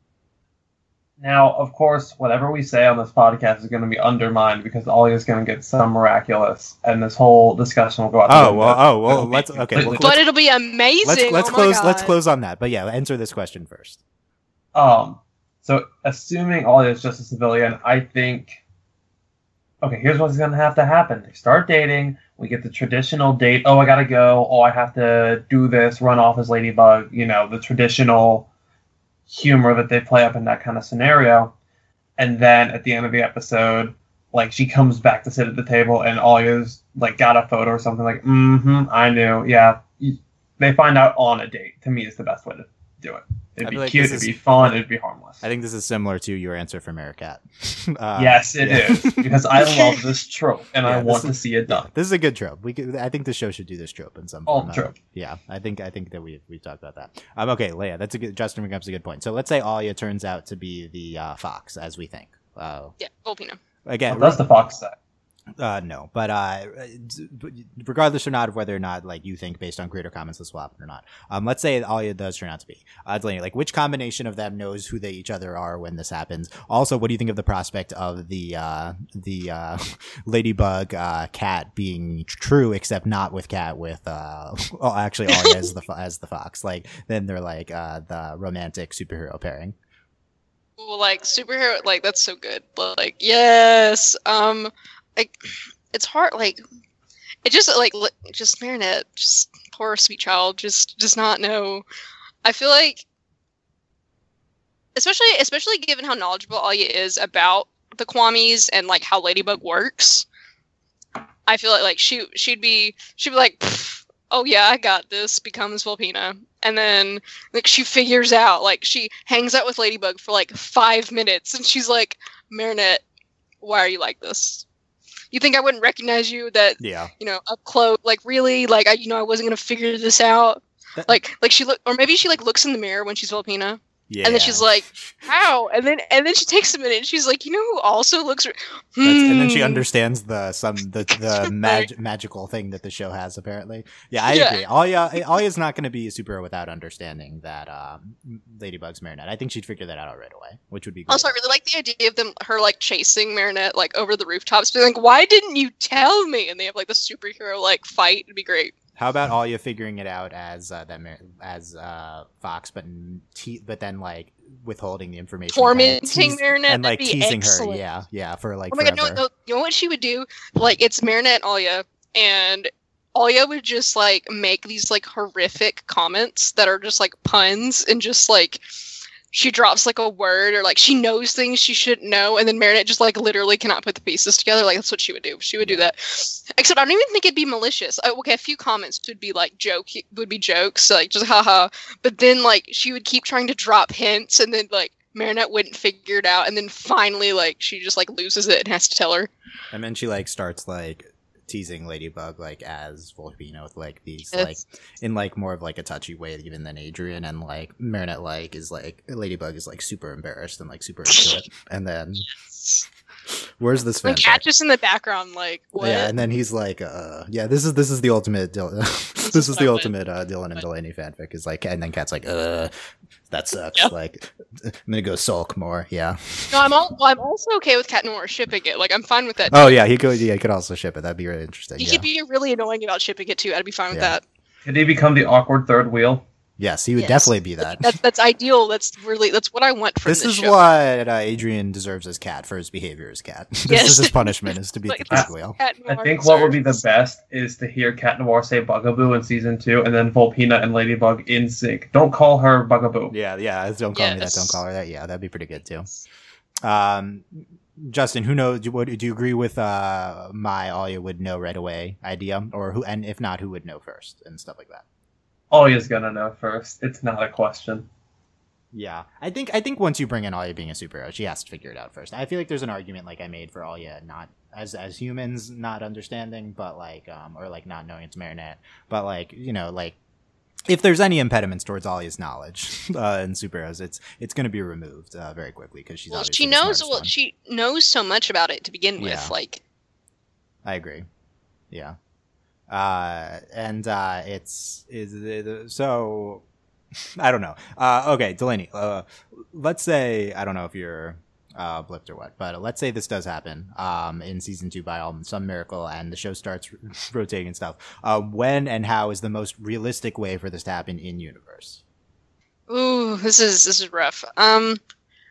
Now, of course, whatever we say on this podcast is going to be undermined because Alya's going to get some miraculous, and this whole discussion will go out. Oh window. well, oh well. It'll Let's okay. Well, but it'll be amazing. let's let's oh close let's close on that. But yeah, answer this question first. Um, so assuming Alya is just a civilian, I think. Okay, here's what's gonna have to happen. They start dating. We get the traditional date. Oh, I gotta go. Oh, I have to do this. Run off as Ladybug. You know, the traditional humor that they play up in that kind of scenario. And then at the end of the episode, like she comes back to sit at the table, and all Alya's like got a photo or something. Like, mm-hmm, I knew. Yeah, they find out on a date. To me, is the best way to do it. It'd be like cute. It'd is- be fun. It'd be harmless. I think this is similar to your answer for Marichat. uh, yes, it is yeah. because I love this trope and Yeah, I want is- to see it Yeah, done. this is a good trope. We could, I think the show should do this trope in some All form. Uh, trope. Yeah, I think I think that we we talked about that. Um, okay, Leia, that's a good. Justin brings up a good point. So let's say Alya turns out to be the uh, fox, as we think. Uh, Yeah, Volpina. again, What does the fox say? Uh, no, but uh, regardless or not of whether or not like you think based on creator comments this will happen or not. Um, let's say Alya does turn out to be. Uh, Delaney, like which combination of them knows who they each other are when this happens? Also, what do you think of the prospect of the uh, the uh, ladybug uh, cat being true, except not with cat with uh, oh, actually Alya as the as the fox? Like then they're like uh, the romantic superhero pairing. Well, like superhero, like that's so good. Like yes, um, like it's hard. Like it just like just Marinette, just poor sweet child, just does not know. I feel like, especially especially given how knowledgeable Alya is about the Kwamis and like how Ladybug works. I feel like like she she'd be she'd be like, oh yeah, I got this. Becomes Volpina, and then like she figures out like she hangs out with ladybug for like five minutes and she's like marinette why are you like this you think i wouldn't recognize you that Yeah, you know up close like really? Like i you know i wasn't gonna figure this out. That- like like she look or maybe she like looks in the mirror when she's Volpina yeah. and then she's like how and then and then she takes a minute and she's like you know who also looks re- That's, and then she Hmm. understands the some the the mag- magical thing that the show has apparently. Yeah, I Yeah. agree. Alya Alya's not going to be a superhero without understanding that um, Ladybug's Marinette. I think she'd figure that out right away, which would be great. Also, I really like the idea of them, her like chasing Marinette like over the rooftops, being like, "Why didn't you tell me?" And they have like the superhero like fight. It'd be great. How about Alya figuring it out as uh, that as uh, Fox, but n- te- but then like withholding the information, Tormenting tease- Marinette, and like be teasing excellent. her. Yeah, yeah, for like Oh my god, no, no, you know what she would do? Like it's Marinette and Alya, and Alya would just like make these like horrific comments that are just like puns and just like she drops like a word or like she knows things she shouldn't know, and then Marinette just like literally cannot put the pieces together. Like that's what she would do. She would do that. Except I don't even think it'd be malicious. Uh, okay, a few comments would be like joke would be jokes, like just haha. But then like she would keep trying to drop hints, and then like Marinette wouldn't figure it out, and then finally like she just like loses it and has to tell her. And then she like starts like teasing Ladybug like as Volpina with like these Yes. like in like more of like a touchy way even than Adrien and like Marinette like is like Ladybug is like super embarrassed and like super into it. And then where's this Like fanfic? cat just in the background, like what? Yeah, and then he's like, uh, yeah, this is this is the ultimate. Dil- this is is the ultimate uh, Dylan and Delaney fanfic. Is like, and then Cat's like, uh, that sucks. Yep. Like, I'm gonna go sulk more. Yeah. no, I'm all. Well, I'm also okay with Cat Noir shipping it. Like I'm fine with that. Oh yeah, he could. Yeah, he could also ship it. That'd be really interesting. he Yeah. could be really annoying about shipping it too. I'd be fine with Yeah. that. Could he become the awkward third wheel? Yes, he would Yes. definitely be that. That's that's ideal. That's really that's what I want from this this, is show. what uh, Adrien deserves as cat for his behavior as cat. this Yes. is his punishment: is to be Like, the this pig wheel. Cat I Noir think what would be the best is to hear Cat Noir say Bugaboo in season two, and then Volpina and Ladybug in sync. Don't call her Bugaboo. Yeah, yeah. Don't call me that. Don't call her that. Yeah, that'd be pretty good too. Um, Justin, who knows? Do, what, do you agree with uh, my Alya would know right away idea, or who? And if not, who would know first and stuff like that? Alya's gonna know first. It's not a question. Yeah, I think I think once you bring in Alya being a superhero, she has to figure it out first. I feel like there's an argument like I made for Alya not as as humans not understanding, but like um or like not knowing it's Marinette, but like you know like if there's any impediments towards Alya's knowledge uh, in superheroes, it's it's going to be removed uh, very quickly because she's Well, obviously she knows. smartest Well, one. she knows so much about it to begin with. Yeah. Like, I agree. Yeah. Uh, and uh, it's is so. I don't know. Uh, okay, Delaney. Uh, let's say I don't know if you're uh, blipped or what, but let's say this does happen um, in season two by all, some miracle, and the show starts rotating and stuff. Uh, when and how is the most realistic way for this to happen in universe? ooh, this is this is rough. Um,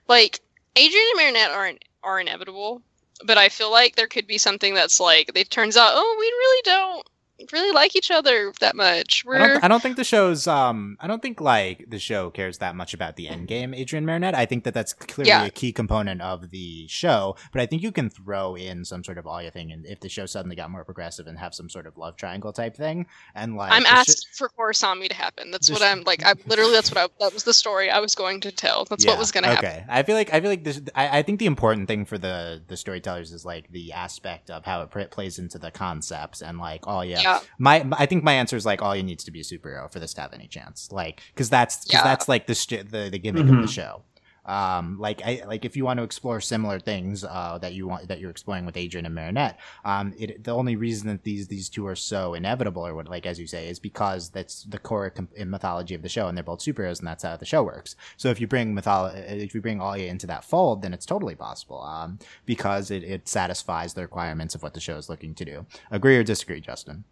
like Adrien and Marinette are in, are inevitable, but I feel like there could be something that's like it turns out, oh, we really don't really like each other that much. I We're don't, I don't think the show's um I don't think like the show cares that much about the end game Adrien Marinette. I think that that's clearly Yeah. a key component of the show, but I think you can throw in some sort of Alya thing and if the show suddenly got more progressive and have some sort of love triangle type thing and like I'm the sh- asked for Korrasami to happen. That's what sh- I'm like. I literally that's what I that was the story I was going to tell. That's Yeah, what was going to happen. Okay, I feel like I feel like this. I, I think the important thing for the the storytellers is like the aspect of how it pr- plays into the concepts and like oh yeah, Yeah. my I think my answer is like Alya needs to be a superhero for this to have any chance. Like because that's cause Yeah. that's like the st- the the gimmick of the Mhm. show. Um, like I like if you want to explore similar things uh, that you want that you're exploring with Adrien and Marinette, um, it the only reason that these these two are so inevitable or what like as you say is because that's the core com- in mythology of the show and they're both superheroes and that's how the show works. So if you bring mytholo- if you bring Alya into that fold, then it's totally possible um, because it, it satisfies the requirements of what the show is looking to do. Agree or disagree, Justin?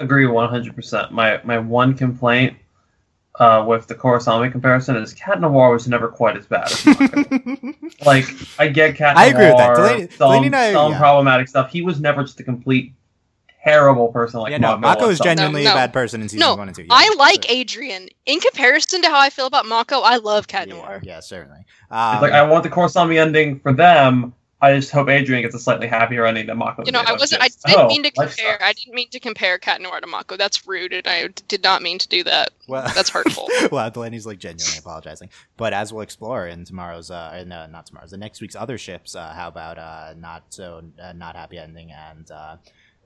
Agree 100%. My my one complaint uh, with the Korrasami comparison is Cat Noir was never quite as bad as like, I get Cat I agree with that. Noir, Delaney- some, Delaney and I- some yeah. problematic stuff. He was never just a complete terrible person like yeah, no, Mako Mako is genuinely No, a bad person in season No, one and two. Yeah, I like sure. Adrien. In comparison to how I feel about Mako, I love Cat yeah, Noir. Yeah, certainly. It's Um, like, I want the Korrasami ending for them. I just hope Adrien gets a slightly happier ending than Mako. You know, did. I wasn't. I didn't oh, mean to compare. I didn't mean to compare Cat Noir to Mako. That's rude, and I did not mean to do that. well, That's hurtful. well, Delaney's like genuinely apologizing. But as we'll explore in tomorrow's, uh, in, uh, not tomorrow's, the next week's other ships, uh, how about uh, not so uh, not happy ending and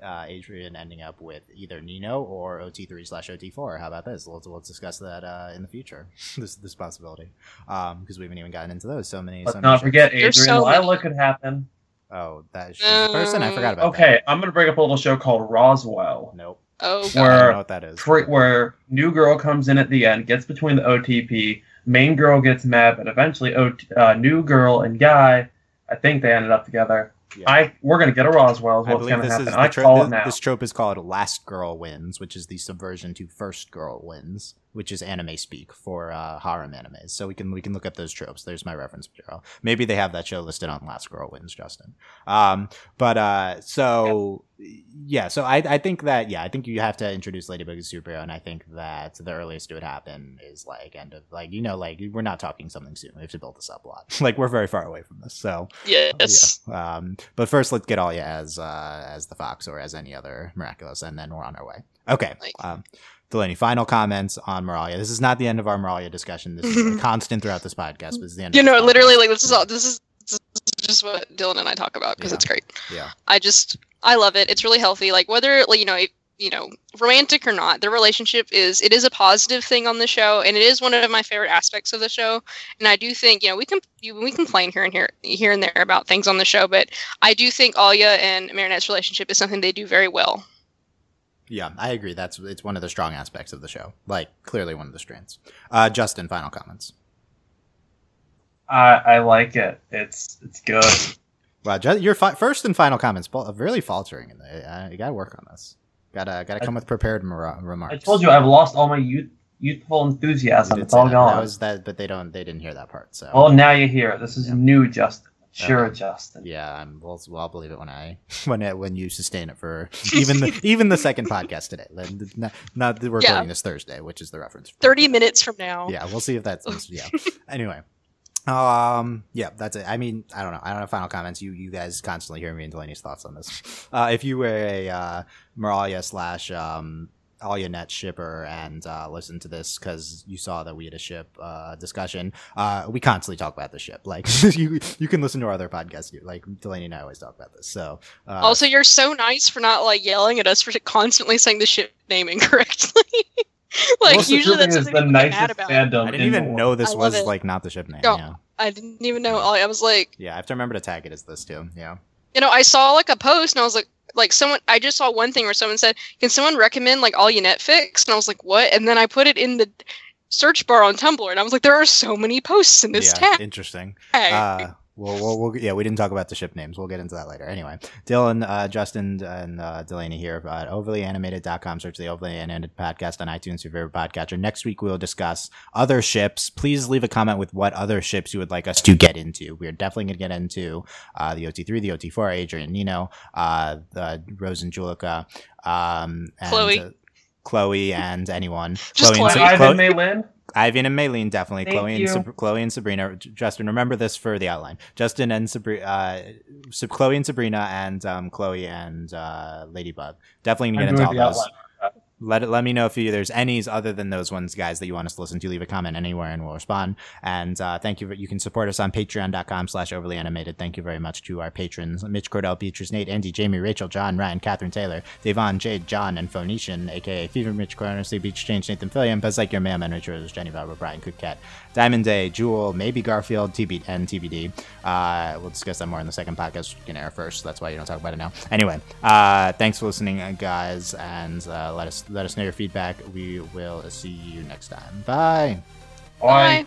uh, Adrien ending up with either Nino or OT3 slash OT4. How about this? Let's, we'll discuss that uh, in the future. this this possibility because we haven't even gotten into those. So many. Let's so not many forget There's Adrien so many. Lila could happen. Oh, that she's the person. I forgot about that. Okay, I'm gonna bring up a little show called Roswell. Nope. Oh, I don't Where- know what that is. Cra- where new girl comes in at the end, gets between the OTP, main girl gets mad, but eventually OT, uh, new girl and guy, I think they ended up together. Yeah. I we're gonna get a Roswell. Is I what's believe gonna this happen. is I the tro- call this, it now. this trope is called "Last Girl Wins," which is the subversion to "First Girl Wins," which is anime speak for uh, harem animes. So we can we can look up those tropes. There's my reference material. Maybe they have that show listed on "Last Girl Wins," Justin. Um, but uh, so yeah, so I I think that yeah, I think you have to introduce Ladybug as superhero, and I think that the earliest it would happen is like end of like you know like we're not talking something soon. We have to build this up a lot. like we're very far away from this, so. yes. Yeah. Um, but first, let's get all Alya as uh, as the fox or as any other miraculous, and then we're on our way. Okay. Um, Delaney, final comments on Moralia. This is not the end of our Moralia discussion. This is a constant throughout this podcast. But this is the end. You of know, literally, podcast. like this is all. This is, this is just what Dylan and I talk about because Yeah. it's great. Yeah. I just, I love it. It's really healthy. Like whether, like you know, if, you know, romantic or not, their relationship is it is a positive thing on the show, and it is one of my favorite aspects of the show. And I do think, you know, we can you- we complain here and here here and there about things on the show, but I do think Alya and Marinette's relationship is something they do very well. Yeah, I agree. That's it's one of the strong aspects of the show. Like clearly one of the strengths. Uh, Justin, final comments. I I like it. It's it's good. Well, Ju- your fi- first and final comments really faltering. In the, uh, you got to work on this. Gotta gotta come with prepared mora- remarks. I told you I've lost all my youth youthful enthusiasm. It's all that, gone. That was that, but they don't. They didn't hear that part. So. Well, now you hear it. This is Yeah. new, Justin. Sure, Okay. Justin. yeah, I'm, well, well, I'll believe it when I when it, when you sustain it for even the even the second podcast today. Like, Not, not the recording Yeah. this Thursday, which is the reference. for- 30 minutes from now. Yeah, we'll see if that's yeah. anyway, um, yeah, that's it. I mean, I don't know. I don't have final comments. You you guys constantly hear me and Delaney's thoughts on this. Uh, if you were a uh, Moralia slash um. Alyanette shipper and uh, listen to this because you saw that we had a ship uh, discussion. Uh, we constantly talk about the ship. Like you, you can listen to our other podcasts. Too. Like Delaney and I always talk about this. So uh, Also, you're so nice for not like yelling at us for constantly saying the ship name incorrectly. like Most usually that's is the people mad nicest about. fandom. I didn't even know this was it. like not the ship name. No. Yeah, I didn't even know. I was like, yeah. I have to remember to tag it as this too. Yeah. You know, I saw like a post and I was like, like someone, I just saw one thing where someone said, "Can someone recommend like all you Netflix?" And I was like, "What?" And then I put it in the search bar on Tumblr, and I was like, "There are so many posts in this yeah, tag." interesting. Uh, well, we'll, we'll, yeah, we didn't talk about the ship names. We'll get into that later. Anyway, Dylan, uh, Justin, and uh, Delaney here at overlyanimated.com. Search the Overly Animated podcast on iTunes, your favorite podcatcher. Next week, we'll discuss other ships. Please leave a comment with what other ships you would like us to get into. We're definitely going to get into uh, the OT3, the OT4, Adrien Nino, uh, the Rose and Juleka, um, and, Chloe. uh, Chloe, and anyone. Just Chloe and Chloe. Sa- Ivan Mylene. Ivan and Mylene, definitely. Thank Chloe you. and Sab- Chloe and Sabrina. Justin, remember this for the outline. Justin and Sabrina, uh, Sab- Chloe and Sabrina, and um, Chloe and uh, Ladybug. Definitely gonna I'm get into all those. outline. Let let me know if you, there's any's other than those ones, guys, that you want us to listen to. Leave a comment anywhere, and we'll respond. And uh, thank you. For, You can support us on Patreon.com/slash Overly Animated. Thank you very much to our patrons: Mitch Cordell, Beatrice, Nate, Andy, Jamie, Rachel, John, Ryan, Catherine Taylor, Devon, Jade, John, and Phoenician, aka Fever, Mitch, Cornersly, Beach Change, Nathan Fillion, Buzz Like Your Mailman, Richard, Jenny Valber, Brian Cookcat, Diamond Day, Jewel, maybe Garfield, TB, and TBD. Uh, we'll discuss that more in the second podcast. We can air first. That's why you don't talk about it now. Anyway, uh, thanks for listening, uh, guys, and uh, let us let us know your feedback. We will see you next time. Bye. Bye. Bye.